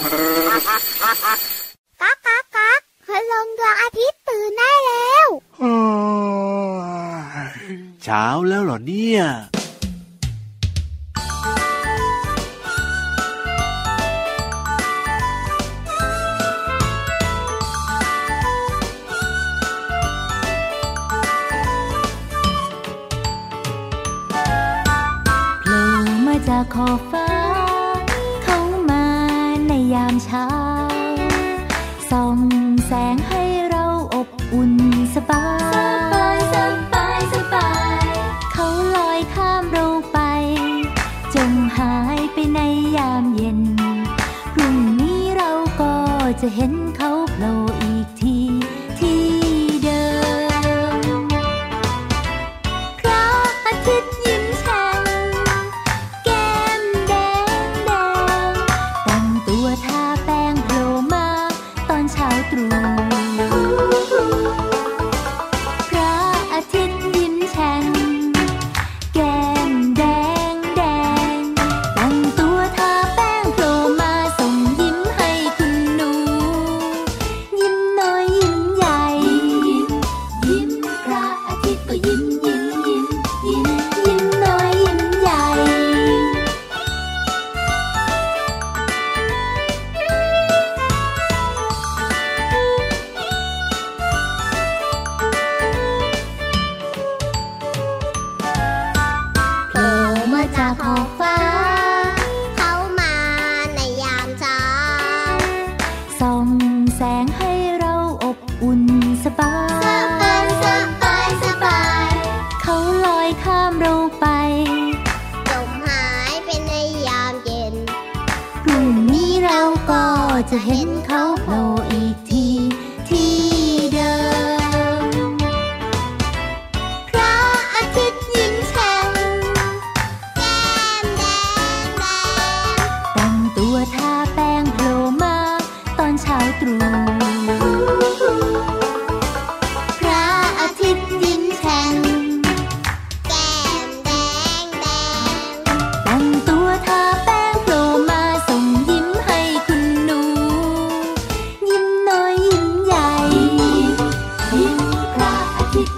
ก๊ากก๊ากก๊ากพลงดวงอาทิตย์ตื่นได้แล้วเช้าแล้วเหรอเนี่ย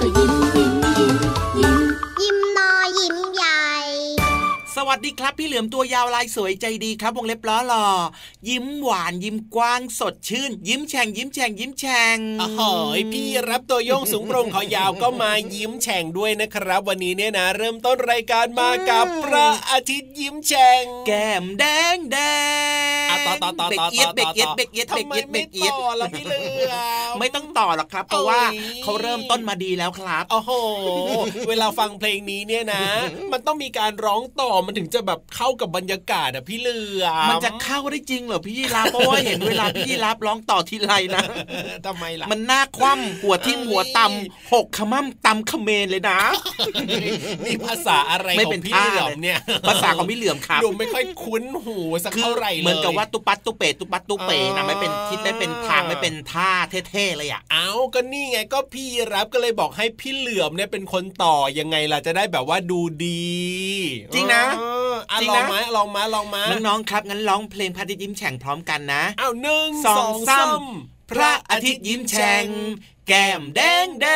อ วัสดีครับ พี่เหลือมตัวยาวลายสวยใจดีครับวงเล็บล้อหล่อยิ้มหวานยิ้มกว้างสดชื่น ยิ้มแฉ่งยิ้มแฉ่งยิ้มแฉ่งโอ้โหพี่รับตัวโยงสูงโปร่งขอยาวก็มายิ้มแฉ่งด้วยนะครับ วันนี้เนี่ยนะ เริ่มต้นรายการมากับพระอาทิตย์ยิ้มแฉ่งแก้มแดงแดงอะต่อต่อต่อเบกต่อเอียดต่อเบกเอียดเบกเอียดทำเบกไมเอียดเบไม่กเอียดต่อละพี่เหลือมไม่ต้องต่อหรอกครับ เพราะว่าโอ้ยเขาเริ่มต้นมาดีแล้วครับโอ้โหเวลาฟังเพลงนี้เนี่ยนะ มันต้องมีการร้องต่อมันถึงจะแบบเข้ากับบรรยากาศอะพี่เหลือมมันจะเข้าได้จริงเหรอพี่ยีราฟเพราะว่าเห็นเวลาพี่ยีราฟร้องต่อทีไรนะเออทำไมล่ะมันหน้าคว่ำหัวทิ่มหัวตำหกขมั่มตำเขมรเลยนะนี่ภาษาอะไรไม่ขอเป็นงพี่ท่าเหลือมเลยเนี่ยภาษาของพี่เหลือมครับดูไม่ค่อยคุ้นหูสักคือเท่าไหร่เลยเหมือนกับว่าตุปัดตุเปตุปัดตุเปอ๋นะอไม่เป็นทิศไม่เป็นทางไม่เป็นท่าเท่ๆเลยอะเอาก็นี่ไงก็พี่รับก็เลยบอกให้พี่เหลือมเนี่ยเป็นคนต่อยังไงล่ะจะได้แบบว่าดูดี จริงนะเอออะจริงลอนะงมาลองมาลองมาน้องๆครับงั้นร้องเพลงพระอาทิตย์ยิ้มแฉ่งพร้อมกันนะอ้าวหนึ่งสองสาสามมพระอาทิตย์ยิ้มแฉ่งแก้มแดงแด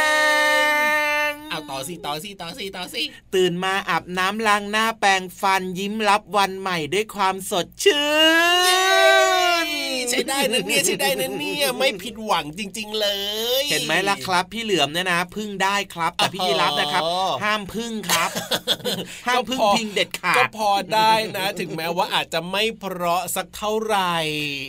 งเอาต่อสิต่อสิต่อสิต่อสิตื่นมาอาบน้ำล้างหน้าแปรงฟันยิ้มรับวันใหม่ด้วยความสดชื่น ใช้ได้นะเนี่ยใช้ได้นะเนี่ยไม่ผิดหวังจริง ๆ เลย เห็นไหมล่ะครับ พี่เหลือมเนี่ยนะ พึ่งได้ครับ แต่พี่ยีรับนะครับอ๋อห้ามพึ่งครับ ห้ามพึ่งก็พอพิงเด็ดขาก็ดพอได้นะ ถึงแม้ว่าอาจจะไม่เพราะสักเท่าไหร่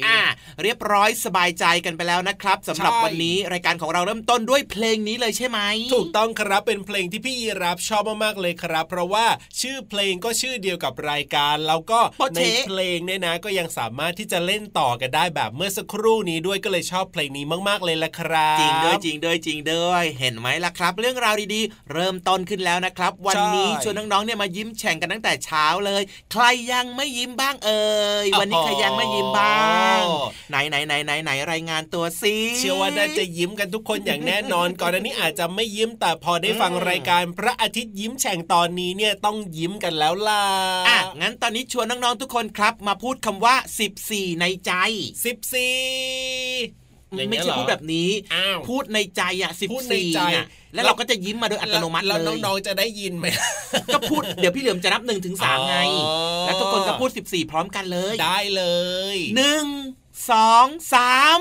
อ่าเรียบร้อยสบายใจกันไปแล้วนะครับสำหรับใช่วันนี้รายการของเราเริ่มต้นด้วยเพลงนี้เลยใช่ไหมถูกต้องครับเป็นเพลงที่พี่ยีรับชอบมากๆเลยครับ เพราะว่าชื่อเพลงก็ชื่อเดียวกับรายการแล้วก็โปในเช๊ะเพลงเนี่ยนะ ก็ยังสามารถที่จะเล่นต่อกันได้แบบแบบเมื่อสักครู่นี้ด้วยก็เลยชอบเพลงนี้มาก ๆเลยละครับ จริงด้วยจริงด้วยจริงด้วยเห็นไหมล่ะครับ เรื่องราวดีๆ เริ่มต้นขึ้นแล้วนะครับ วันนี้ชวนน้องๆเนี่ยมายิ้มแฉ่งกันตั้งแต่เช้าเลย ใครยังไม่ยิ้มบ้างเอ่ยวันนี้ใครยังไม่ยิ้มบ้าง ไหนไหนไหนไหนไหนรายงานตัวซิเชื่อว่าน่าจะยิ้มกันทุกคนอย่างแน่นอน ก่อนอันนี้อาจจะไม่ยิ้มแต่พอได้ฟังรายการพระอาทิตย์ยิ้มแฉ่งตอนนี้เนี่ยต้องยิ้มกันแล้วล่ะอะงั้นตอนนี้ชวนน้องๆทุกคนครับ มาพูดคำว่า 14 ในใจสิบสี่ไม่ใช่พูดแบบนี้อ้าวพูดในใจอะสิบพูดในสี่ใจน่ะแล้วเราก็จะยิ้มมาโดยอัตโนมัติแล้วเลยน้องๆจะได้ยินไหมก็พูดเดี๋ยวพี่เหลือมจะนับหนึ่งถึงสามไงอ๋อแล้วทุกคนก็พูด14พร้อมกันเลย ได้เลยหนึ่งสองสาม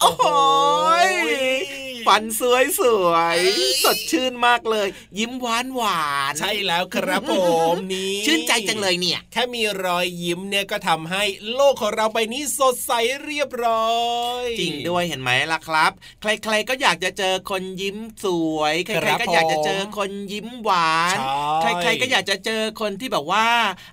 โอ้โหย ฟันสวยสวยๆสดชื่นมากเลย ยิ้มหวานหวานๆใช่แล้วครับผมนี่ชื่นใจจังเลยเนี่ย แค่มีรอยยิ้มเนี่ยก็ทำให้โลกของเราไปนี้สดใสเรียบร้อย จริงด้วยเห็นไหมล่ะครับ ใคร ๆก็อยากจะเจอคนยิ้มสวยใคครัรบๆก็อยากจะเจอคนยิ้มหวานใช่ใครๆก็อยากจะเจอคนที่แบบว่า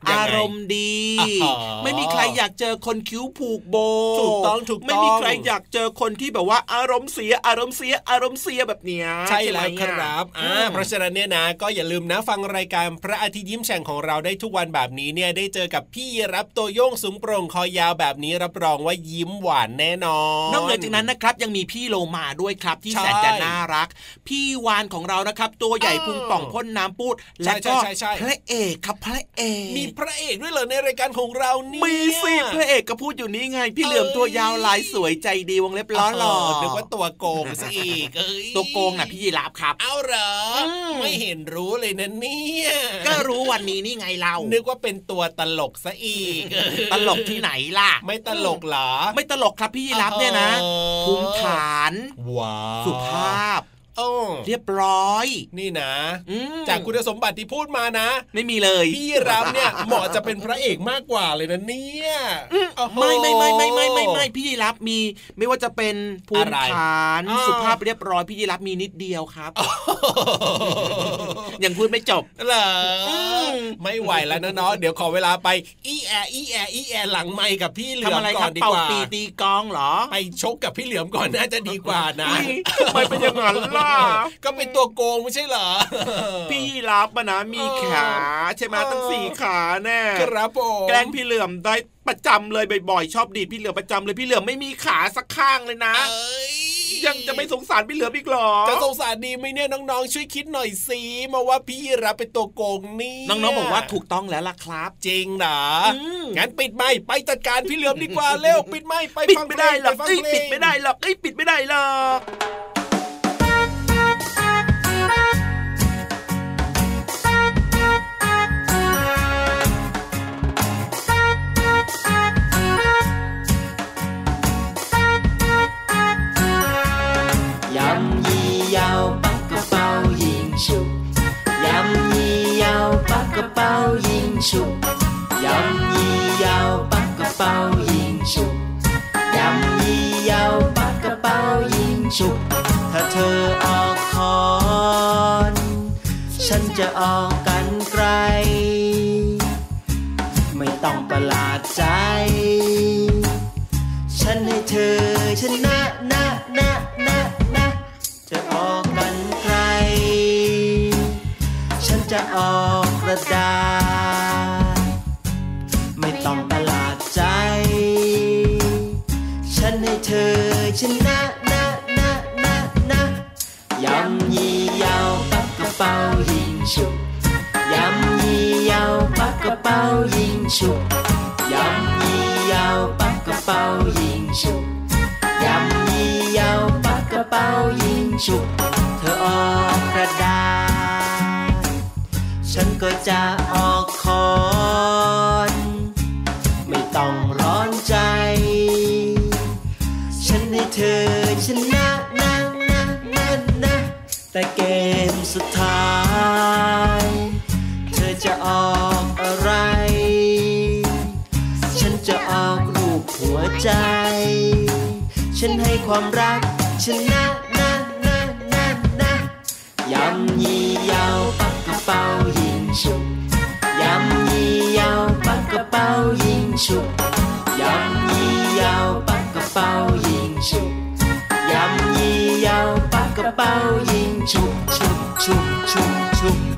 ยังไงอารมณ์ดีอ่าฮะไม่มีใครอยากเจอคนคิ้วผูกโบถูกต้องถูกต้องไม่มีใครอยากเจอคนที่แบบว่าอารมณ์เสียอารมณ์เสียอารมณ์เสียแบบเนี้ยใช่แล้วไหมครับอือ่ามเพราะฉะนั้นเนี่ยนะ ก็อย่าลืมนะฟังรายการพระอาทิตย์ยิ้มแฉ่งของเราได้ทุกวันแบบนี้เนี่ยได้เจอกับพี่รับตัวโยงสูงโปร่งคอยาวแบบนี้รับรองว่ายิ้มหวานแน่นอนนอกเหนือจากนั้นนะครับยังมีพี่โลมาด้วยครับที่ใช่แสนจะน่ารัก พี่วานของเรานะครับ ตัวใหญ่เออพุงป่องพ่นน้ำปูดใช่และก็ใช่ใช่พระเอกครับพระเอกมีพระเอกด้วยเหรอในรายการของเราเนี่ยมีสิพระเอกก็พูดอยู่นี่ไง พี่เหลือมเอ้ยตัวยาวลายสวยใจดีวงเล็บล้อหล่อนึกว่าตัวโกงซะอีกเอ้ยตัวโกงน่ะพี่ยีราฟครับ เอาเหรออมไม่เห็นรู้เลยนะเนี่ย ก็รู้วันนี้นี่ไงเรา นึกว่าเป็นตัวตลกซะอีก ตลกที่ไหนล่ะ ไม่ตลกเหรอ ไม่ตลกครับพี่ยีราฟเนี่ยนะเออภูมิฐานว้าวสุภาพ โอ้เรียบร้อย นี่นะอืมจากคุณสมบัติที่พูดมานะ ไม่มีเลย พี่รับเนี่ยเหมาะจะเป็นพระเอกมากกว่าเลยนะเนี่ยโอ้โหไม่ไม่ไม่ไม่ไม่ไม่ไม่พี่ยีรับมีไม่ว่าจะเป็นภูอะมิไรฐานอ้าวสุภาพเรียบร้อยพี่ยีรับมีนิดเดียวครับยังพูดไม่จบเหรออมไม่ไหวแล้วนะเนาะเดี๋ยวขอเวลาไปอีแออีแออีแอหลังไมค์กับพี่เหลือทำมอะไรก่คอรับนดีเป่ากว่าปีตีกลองเหรอ ไปชกกับพี่เหลือมก่อนน่าจะดีกว่านะอุ๊ยทำไมเป็นอย่างนั้นล่ะก็เป็นตัวโกงไม่ใช่เหรอ พี่ยีรับมานะมีขาใช่ไหมเออตั้งสี่ขาแน่ครับผมแกล้งพี่เหลือมได้ประจำเลยบ่อยๆชอบดีดพี่เหลือมประจำเลยพี่เหลือมไม่มีขาสักข้างเลยนะเอ้ยยังจะไม่สงสารพี่เหลือมอีกเหรอ จะสงสารดีไหมเนี่ยน้องๆ ช่วยคิดหน่อยสิมาว่าพี่รับเป็นตัวโกงนี่น้องๆบอกว่าถูกต้องแล้วล่ะครับจริงเหรออืมงั้นปิดไมค์ไปจัดการพี่เหลือมดีกว่าเร็วปิดไมค์ไปปิดฟังไม่ได้หรอกเพลงเอ้ยปฟังเพลงปิดไม่ได้หรอกเอ้ยปิดไม่ได้หรอก ชุบยำยี่ยาวปักกระเป๋ายิงชุบยำยี่ยาวปักกระเป๋ายิงชุบยำยี่ยาวปักกระเป๋ายิงชุบถ้าเธอออกคอนฉันจะออกกันไกล ไม่ต้องประหลาดใจ ฉันให้เธอฉัน ดา ไม่ต้องประหลาดใจ ฉันให้เธอชนะนะนะนะนะยำยี่ยาวปักกระเป๋ายิงฉุกยำยี่ยาวปักกระเป๋ายิงฉุกยำยี่ยาวปักกระเป๋ายิงฉุกยำยี่ยาวปักกระเป๋ายิงฉุก จะออกคอนไม่ต้องร้อนใจ ฉันให้เธอชนะนะนะนะนะแต่เกมสุดท้าย เธอจะออกอะไร ฉันจะออกรูปหัวใจ ฉันให้ความรักชนะนะนะนะนะยำยี่ยาวปักกระเป๋า 数一摇八个包硬出杨一摇八个包硬数数数数数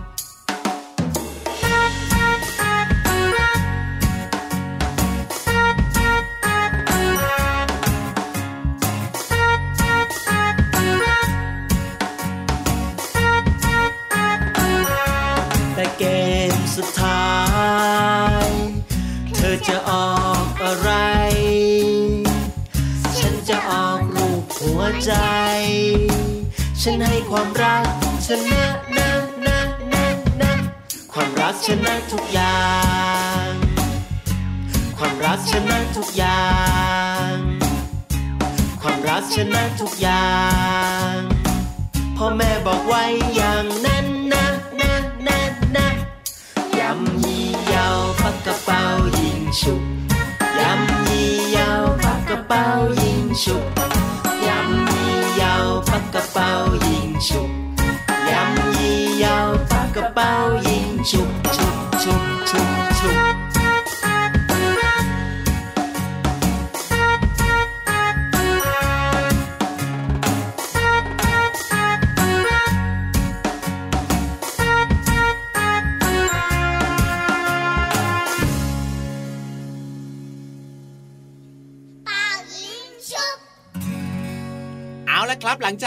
ความรักชนะนะนะนะนะความรักชนะทุกอย่าง ความรักชนะทุกอย่าง ความรักชนะทุกอย่างพ่อแม่บอกไว้อย่างนั้นนะนะนะนะยำยี่ยาวปักกระเป๋ายิงฉุบยำยี่ยาวปักกระเป๋ายิงฉุบ ยิ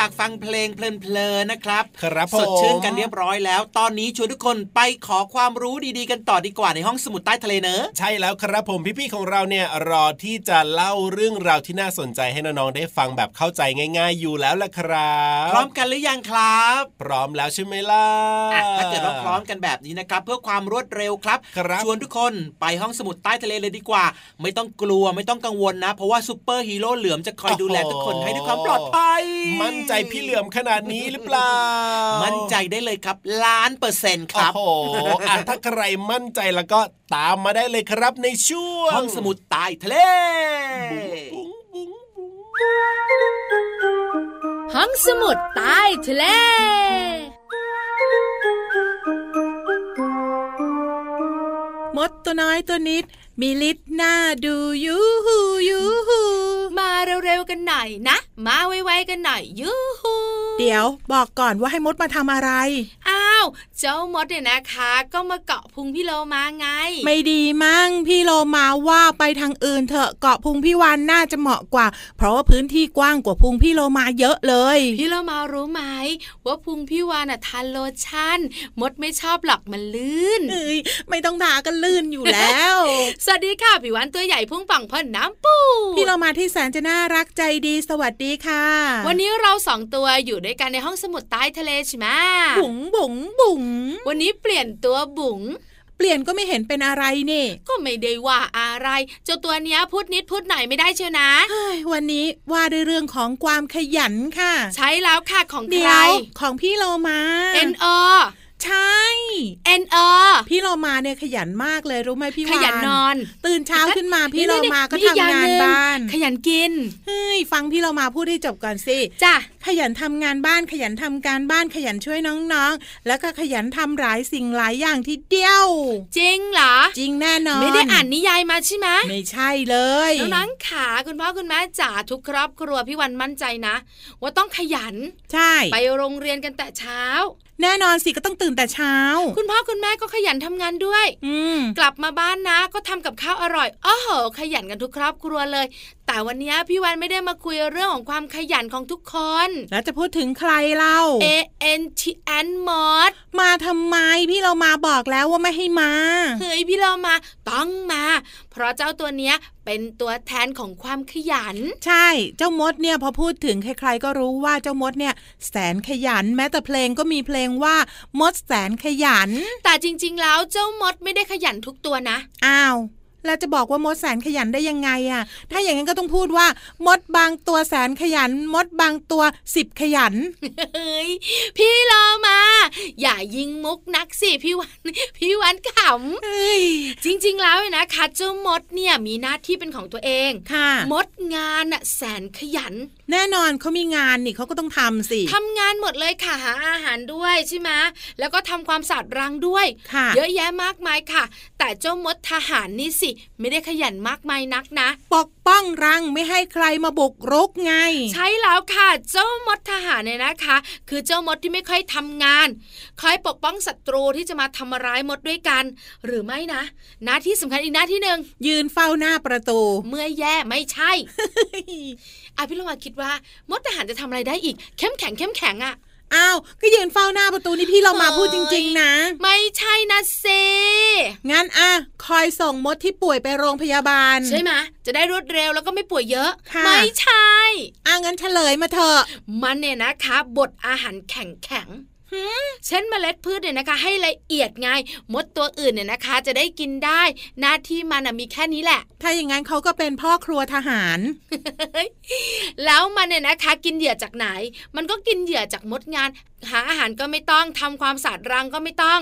จากฟังเพลงเพลินๆนะครับ ครับผมสดชื่นกันเรียบร้อยแล้ว ตอนนี้ชวนทุกคนไปขอความรู้ดีๆกันต่อดีกว่าในห้องสมุดใต้ทะเลเนอะใช่แล้วครับผมพี่ๆของเราเนี่ยรอที่จะเล่าเรื่องราวที่น่าสนใจให้น้องๆได้ฟังแบบเข้าใจง่าย ๆ อยู่แล้วล่ะครับพร้อมกันหรือยังครับ พร้อมแล้วใช่ไหมล่ะอะถ้าเกิดว่าพร้อมกันแบบนี้นะครับ เพื่อความรวดเร็วครับครับชวนทุกคนไปห้องสมุดใต้ทะเลเลยดีกว่า ไม่ต้องกลัวไม่ต้องกังวลนะ เพราะว่าซูเปอร์ฮีโร่เหลือมจะคอยดูแลทุกคนให้ด้วยความปลอดภัยมั่นใจพี่เหลือมขนาดนี้หรือเปล่ามั่มั่นใจได้เลยครับ ล้านเปอร์เซ็นต์ครับ โอ้โหอะถ้าใครมั่นใจแล้วก็ตามมาได้เลยครับในช่วงห้องสมุดใต้ทะเลห้องสมุดใต้ทะเลมดตัวน้อยตัวนิด มีฤทธิ์หน้าดูยูฮูยูฮูมาเร็วๆกันหน่อยนะมาไวๆกันหน่อยยูฮูเดี๋ยวบอกก่อนว่าให้มดมาทำอะไร อ้าว เจ้ามดเนี่ยนะคะ ก็มาเกาะพุงพี่โลมาไง ไม่ดีมั้งพี่โลมาว่าไปทางอื่นเถอะเกาะพุงพี่วานน่าจะเหมาะกว่า เพราะว่าพื้นที่กว้างกว่าพุงพี่โลมาเยอะเลย พี่โลมารู้ไหมว่าพุงพี่วานอะทานโลชั่น มดไม่ชอบหรอกมันลื่นเอ้ยไม่ต้องด่ากันลื่นอยู่แล้ว สวัสดีค่ะพี่วานตัวใหญ่พุ่งป่องพ่นน้ำปูพี่โลมาที่แสนจะน่ารักใจดีสวัสดีค่ะ วันนี้เราสองตัวอยู่ด้วยกันในห้องสมุดใต้ทะเลใช่ไหมบุ๋งบุ๋งบุ๋งวันนี้เปลี่ยนตัวบุ๋งเปลี่ยนก็ไม่เห็นเป็นอะไรนี่ ก็ไม่ได้ว่าอะไร เจ้าตัวเนี้ยพูดนิดพูดหน่อยไม่ได้เชียวนะเฮ้ยวันนี้ว่าด้วยเรื่องของความขยันค่ะ ใช้แล้วค่ะของใคเดี๋รยวของพี่โลมา N O ใช่ N O พี่โลมาเนี่ยขยันมากเลยรู้ไหมพี่ขวานยันนอน ตื่นเช้าขึ้นมาพี่โลมาก็นี่อีทำอย่งานหนึ่บ้าน ขยันกินเฮ้ยฟังพี่โลมาพูดให้จบก่อนสิจ้ะขยันทำงานบ้านขยันทำการบ้านขยันช่วยน้องๆ แล้วก็ขยันทำหลายสิ่งหลายอย่างทีเดียว จริงเหรอ จริงแน่นอน ไม่ได้อ่านนิยายมาใช่ไหมไม่ใช่เลยน้องๆขาคุณพ่อคุณแม่จ๋าทุกครอบครัวพี่วันมั่นใจนะ ว่าต้องขยัน ใช่ ไปโรงเรียนกันแต่เช้า แน่นอนสิก็ต้องตื่นแต่เช้า คุณพ่อคุณแม่ก็ขยันทำงานด้วย อืมกลับมาบ้านนะก็ทำกับข้าวอร่อยโอ้โหขยันกันทุกครอบครัวเลย แต่วันนี้พี่วันไม่ได้มาคุยเรื่องของความขยันของทุกคน แล้วจะพูดถึงใครเล่า A N T N มดมาทำไมพี่เรามาบอกแล้วว่าไม่ให้มา เฮ้ยพี่เรามาต้องมา เพราะเจ้าตัวเนี้ยเป็นตัวแทนของความขยัน ใช่เจ้ามดเนี่ยพอพูดถึงใครๆก็รู้ว่าเจ้ามดเนี่ยแสนขยัน แม้แต่เพลงก็มีเพลงว่ามดแสนขยัน แต่จริงๆแล้วเจ้ามดไม่ได้ขยันทุกตัวนะอ้าว แล้วจะบอกว่ามดแสนขยันได้ยังไงอะ่ะ ถ้าอย่างนั้นก็ต้องพูดว่า มดบางตัวแสนขยัน มดบางตัวสิบขยันเฮ้ยพี่เรามา อย่ายิงมุกนักสิพี่วัน พี่วันขเฮ้ยำจริง ๆ แล้วเนี่ยนะคะเจ้ามดเนี่ยมีหน้าที่เป็นของตัวเองค่ะ มดงานน่ะแสนขยัน แน่นอนเขามีงานนี่เขาก็ต้องทำสิทำงานหมดเลยค่ะหาอาหารด้วยใช่ไหมแล้วก็ทำความสะอาดรังด้วยค่ะเยอะแยะมากมายค่ะ แต่เจ้ามดทหารนี่สิ ไม่ได้ขยันมากมายนักนะ ปกป้องรังไม่ให้ใครมาบุกรุกไง ใช่แล้วค่ะ เจ้ามดทหารเนี่ยนะคะ คือเจ้ามดที่ไม่ค่อยทำงานคอยปกป้องศัตรูที่จะมาทำร้ายมดด้วยกัน หรือไม่นะ หน้าที่สำคัญอีกหน้าที่หนึ่งยืนเฝ้าหน้าประตู เมื่อแย่ไม่ใช่อะพี่ละมาคิดว่ามดทหารจะทำอะไรได้อีก เข้มแข็งเข้มแข็งอะ อ้าวก็ยืนเฝ้าหน้าประตูนี่พี่เรามาพูดจริง ๆ นะ ไม่ใช่นะเซงั้นอะคอยส่งมดที่ป่วยไปโรงพยาบาล ใช่ไหมจะได้รวดเร็วแล้วก็ไม่ป่วยเยอะค่ะไม่ใช่อะงั้นเฉลยมาเถอะ มันเนี่ยนะคะบดอาหารแข็งแข็งๆ เช่นเมล็ดพืชเนี่ยนะคะ ให้ละเอียดไงมดตัวอื่นเนี่ยนะคะ จะได้กินได้ หน้าที่มันนะมีแค่นี้แหละ ถ้าอย่างนั้นเขาก็เป็นพ่อครัวทหาร แล้วมันเนี่ยนะคะ กินเหยื่อจากไหน มันก็กินเหยื่อจากมดงาน หาอาหารก็ไม่ต้องทำความสะอาดรังก็ไม่ต้อง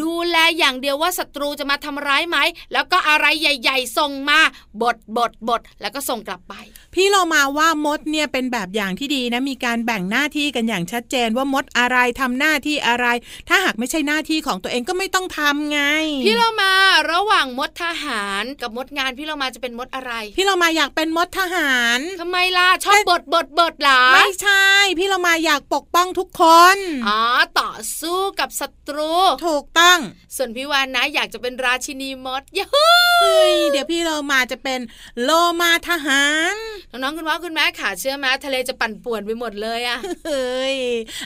ดูแลอย่างเดียวว่าศัตรูจะมาทำร้ายไหมแล้วก็อะไรใหญ่ ๆ ส่งมาบดบดบดแล้วก็ส่งกลับไป พี่เรามาว่ามดเนี่ยเป็นแบบอย่างที่ดีนะมีการแบ่งหน้าที่กันอย่างชัดเจนว่ามดอะไรทำหน้าที่อะไร ถ้าหากไม่ใช่หน้าที่ของตัวเองก็ไม่ต้องทำไง พี่เรามาระหว่างมดทหารกับมดงานพี่เรามาจะเป็นมดอะไร พี่เรามาอยากเป็นมดทหารทำไมล่ะชอบบดบดบดเหรอไม่ใช่ พี่เรามาอยากปกป้องทุกคนอ๋อต่อสู้กับศัตรู ถูกต้อง ส่วนพี่วานนะอยากจะเป็นราชินีมดยาฮูเฮ้ยเดี๋ยวพี่เรามาจะเป็นโลมาทหารน้องๆคุณพ่อคุณแม่ขาเชื่อไหมทะเลจะปั่นป่วนไปหมดเลยอะเฮ้ย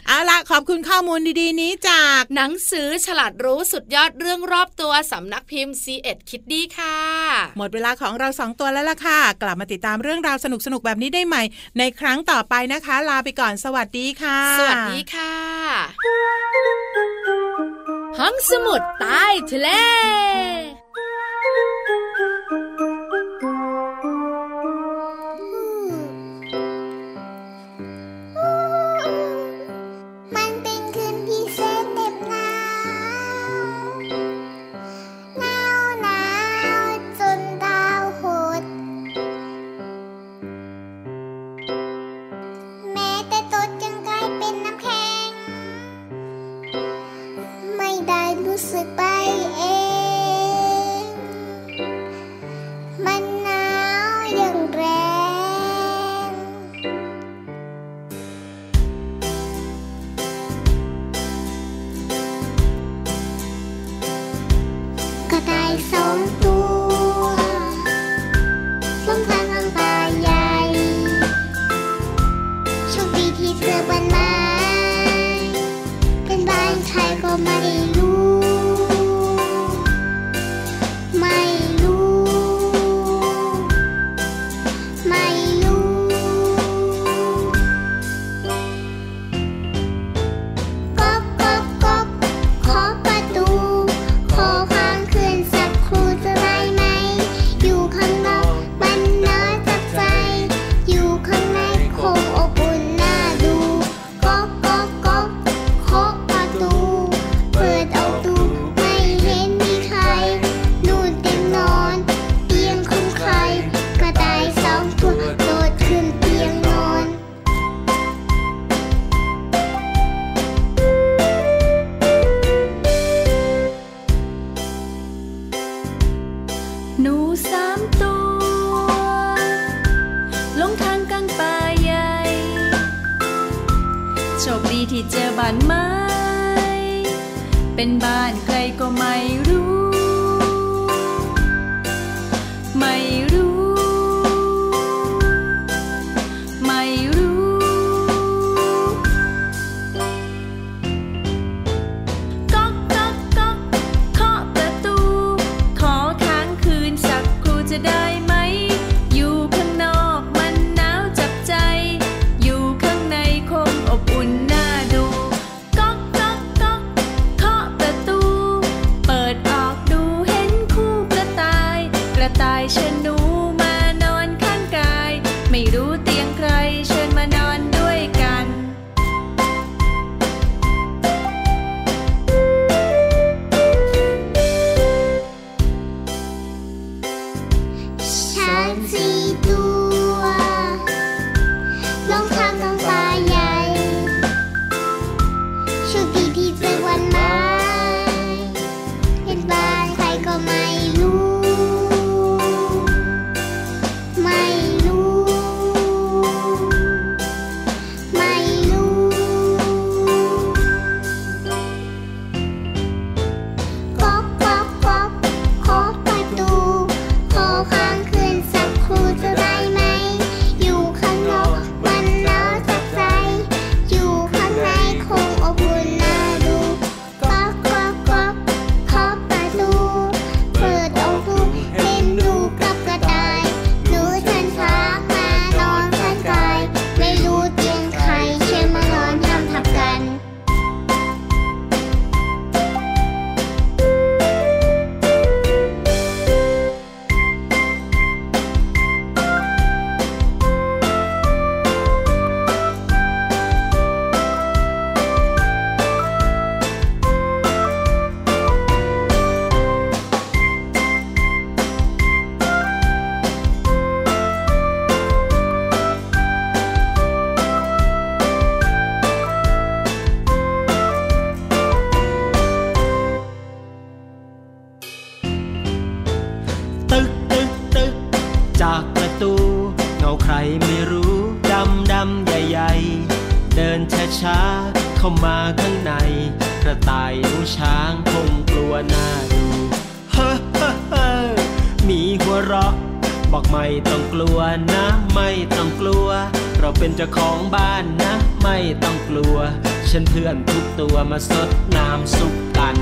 เอาละขอบคุณข้อมูลดีๆ นี้จากหนังสือฉลาดรู้สุดยอดเรื่องรอบตัวสำนักพิมพ์ C ีเอ็ดคิดดีค่ะ หมดเวลาของเราสองตัวแล้วล่ะค่ะ กลับมาติดตามเรื่องราวสนุกๆ แบบนี้ได้ใหม่ ในครั้งต่อไปนะคะ ลาไปก่อนสวัสดีค่ะ สวัสดีค่ะห้องสมุดใต้ทะเลางกลางป่าใหญ่โชคดีที่เจอบ้านไม้ เป็นบ้านใครก็ไม่รู้ ไม่รู้ไม่ น้าดูเฮ้อเฮ้มีหัวเราะ บอกไม่ต้องกลัวนะ ไม่ต้องกลัว เราเป็นเจ้าของบ้านนะ ไม่ต้องกลัว ฉันเพื่อนทุกตัวมาสดน้ำซุปกัน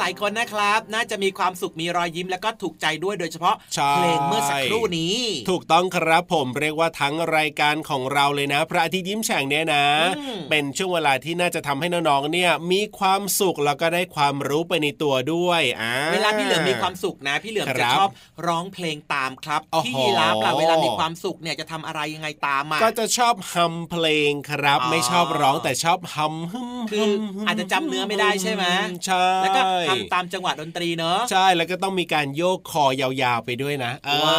หลายคนนะครับ น่าจะมีความสุขมีรอยยิ้มแล้วก็ถูกใจด้วยโดยเฉพาะใช่เพลงเมื่อสักครู่นี้ ถูกต้องครับผมเรียกว่าทั้งรายการของเราเลยนะ พระอาทิตย์ยิ้มแฉ่งเนี่ยนะอืมเป็นช่วงเวลาที่น่าจะทำให้น้องๆเนี่ย มีความสุขแล้วก็ได้ความรู้ไปในตัวด้วยอ่าเวลาพี่เหลือมมีความสุขนะ พี่เหลือมคจะรับชอบร้องเพลงตามครับโอ้โหพี่ยีราฟล่ะเวลามีความสุขเนี่ยจะทำอะไรยังไงตามอะก็จะชอบฮัมเพลงครับอ๋อไม่ชอบร้องแต่ชอบฮัมฮึมคือฮึมฮึมอาจจะจำเนื้อไม่ได้ใช่ไหมใช่แล้วก็ทำตามจังหวะดนตรีเนอะใช่แล้วก็ต้องมีการโยกคอยาวๆไปด้วยนะว้า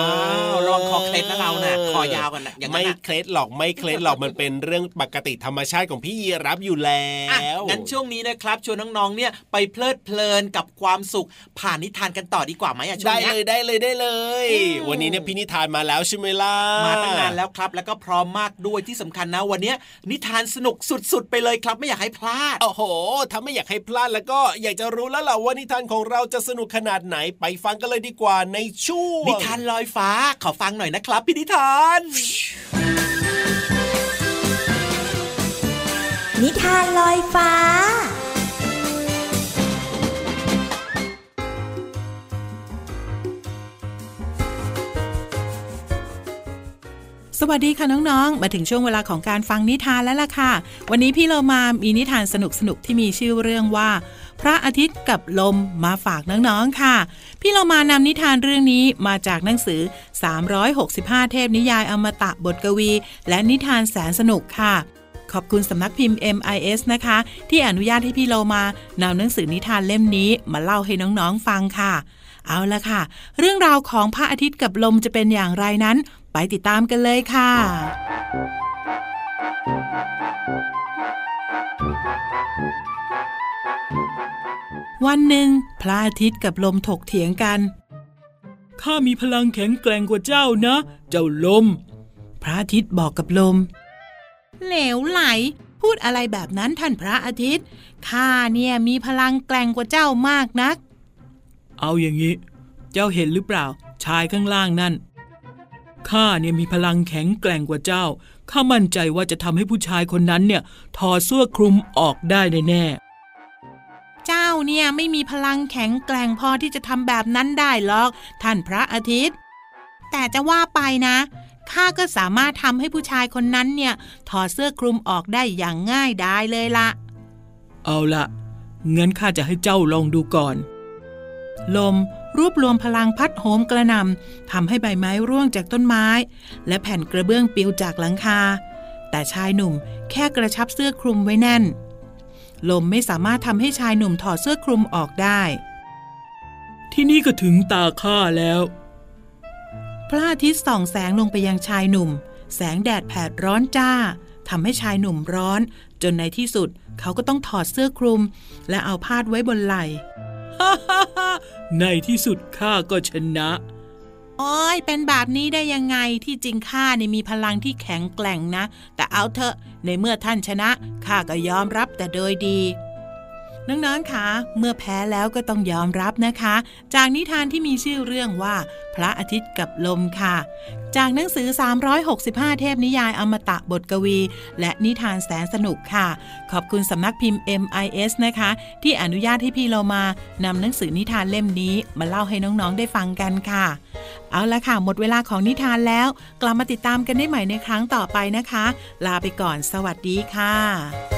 วเลองคอเคล็ดนะเราน่ะคอยาวกันนะอย่างนั้นไม่น่ะเคล็ดหรอกไม่เคล็ดหรอกมันเป็นเรื่องปกติธรรมชาติของพี่ยีรับอยู่แล้อะวงั้นช่วงนี้นะครับชวนน้องๆเนี่ยไปเพลิดเพลินกับความสุข ผ่านนิทานกันต่อดีกว่าไหมอะช่วได้งเนี้เลยยได้เลยได้เลยอืมวันนี้เนี่ยพี่นิทานมาแล้วใช่ไหมล่ะมาตั้งนานแล้วครับ แล้วก็พร้อมมากด้วยที่สำคัญนะวันเนี้ยนิทานสนุกสุดๆ ไปเลยครับไม่อยากให้พลาดโอ้โหถ้าไม่อยากให้พลาดแล้วก็อยากจะรู้แล้วล่ะว่านิทานของเราจะสนุกขนาดไหนไปฟังกันเลยดีกว่าในช่วงนิทานลอยฟ้าขอฟังหน่อยนะครับพี่นิทาน นิทานลอยฟ้าสวัสดีค่ะน้องๆ มาถึงช่วงเวลาของการฟังนิทานแล้วล่ะค่ะ วันนี้พี่เรามามีนิทานสนุกๆ ที่มีชื่อเรื่องว่า พระอาทิตย์กับลมมาฝากน้องๆค่ะ พี่เรามานำนิทานเรื่องนี้มาจากหนังสือ 365 เทพนิยายอมตะบทกวี และนิทานแสนสนุกค่ะ ขอบคุณสำนักพิมพ์ MIS นะคะ ที่อนุญาตให้พี่เรามานำหนังสือนิทานเล่มนี้มาเล่าให้น้องๆฟังค่ะ เอาละค่ะ เรื่องราวของพระอาทิตย์กับลมจะเป็นอย่างไรนั้น ไปติดตามกันเลยค่ะ วันหนึ่งพระอาทิตย์กับลมถกเถียงกัน ข้ามีพลังแข็งแกร่งกว่าเจ้านะ เจ้าลม พระอาทิตย์บอกกับลม เหลวไหล พูดอะไรแบบนั้นท่านพระอาทิตย์ ข้าเนี่ยมีพลังแกร่งกว่าเจ้ามากนัก เอาอย่างนี้ เจ้าเห็นหรือเปล่า ชายข้างล่างนั่น ข้าเนี่ยมีพลังแข็งแกร่งกว่าเจ้า ข้ามั่นใจว่าจะทำให้ผู้ชายคนนั้นเนี่ยถอดเสื้อคลุมออกได้แน่ๆ เจ้าเนี่ยไม่มีพลังแข็งแกร่งพอที่จะทำแบบนั้นได้หรอก ท่านพระอาทิตย์ แต่จะว่าไปนะข้าก็สามารถทำให้ผู้ชายคนนั้นเนี่ย ถอดเสื้อคลุมออกได้อย่างง่ายดายเลยละเอาละงั้นข้าจะให้เจ้าลองดูก่อน ลมรวบรวมพลังพัดโหมกระหน่ำทำให้ใบไม้ร่วงจากต้นไม้ และแผ่นกระเบื้องปลิวจากหลังคา แต่ชายหนุ่มแค่กระชับเสื้อคลุมไว้แน่น ลมไม่สามารถทำให้ชายหนุ่มถอดเสื้อคลุมออกได้ ที่นี่ก็ถึงตาข้าแล้ว พระอาทิตย์ส่องแสงลงไปยังชายหนุ่ม แสงแดดแผดร้อนจ้าทำให้ชายหนุ่มร้อน จนในที่สุดเขาก็ต้องถอดเสื้อคลุม และเอาพาดไว้บนไหล่ ในที่สุดข้าก็ชนะ โอ้ยเป็นแบบนี้ได้ยังไงที่จริงข้าเนี่ยมีพลังที่แข็งแกร่งนะ แต่เอาเถอะในเมื่อท่านชนะข้าก็ยอมรับแต่โดยดีน้องๆคะเมื่อแพ้แล้วก็ต้องยอมรับนะคะ จากนิทานที่มีชื่อเรื่องว่า พระอาทิตย์กับลมค่ะ จากหนังสือ 365 เทพนิยายอมตะบทกวี และนิทานแสนสนุกค่ะ ขอบคุณสำนักพิมพ์ MIS นะคะ ที่อนุญาตให้พี่เรามานำหนังสือนิทานเล่มนี้มาเล่าให้น้องๆได้ฟังกันค่ะ เอาละค่ะ หมดเวลาของนิทานแล้ว กลับมาติดตามกันได้ใหม่ในครั้งต่อไปนะคะ ลาไปก่อนสวัสดีค่ะ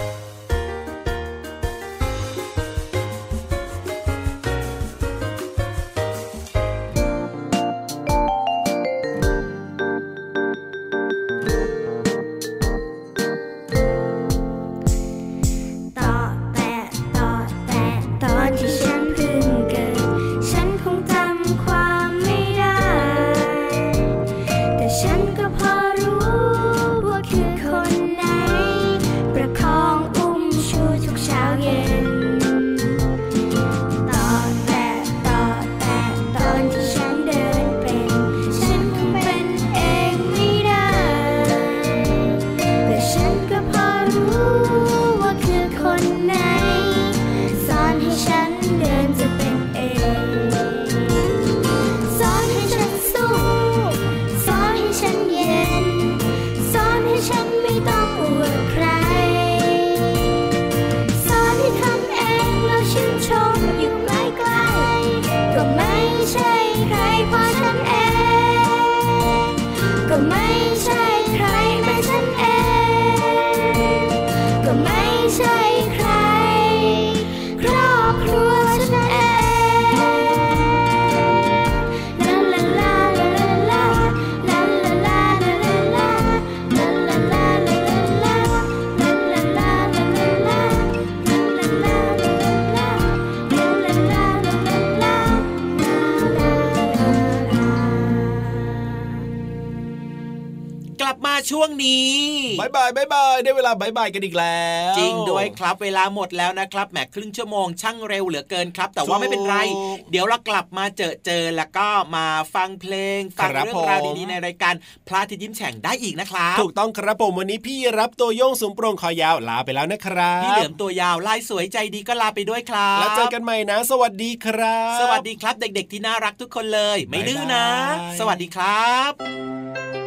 ช่วงนี้บ๊ายบายบ๊ายบายได้เวลาบ๊ายบายกันอีกแล้ว จริงด้วยครับเวลาหมดแล้วนะครับแหมครึ่งชั่วโมงช่างเร็วเหลือเกินครับ แต่ว่าไม่เป็นไร เดี๋ยวเรากลับมาเจอเจอแล้วก็มาฟังเพลงฟังครับเรื่องราวผมดีๆในรายการพระอาทิตย์ยิ้มแฉ่งได้อีกนะครับ ถูกต้องครับผมวันนี้พี่ยีราฟตัวโย่งสูงโปร่งคอยาวลาไปแล้วนะครับพี่เหลือมตัวยาวลายสวยใจดีก็ลาไปด้วยครับ แล้วเจอกันใหม่นะ สวัสดีครับ สวัสดีครับเด็ก ๆ ที่น่ารักทุกคนเลย ไม่ดื้อนะบ๊ายบายสวัสดีครับ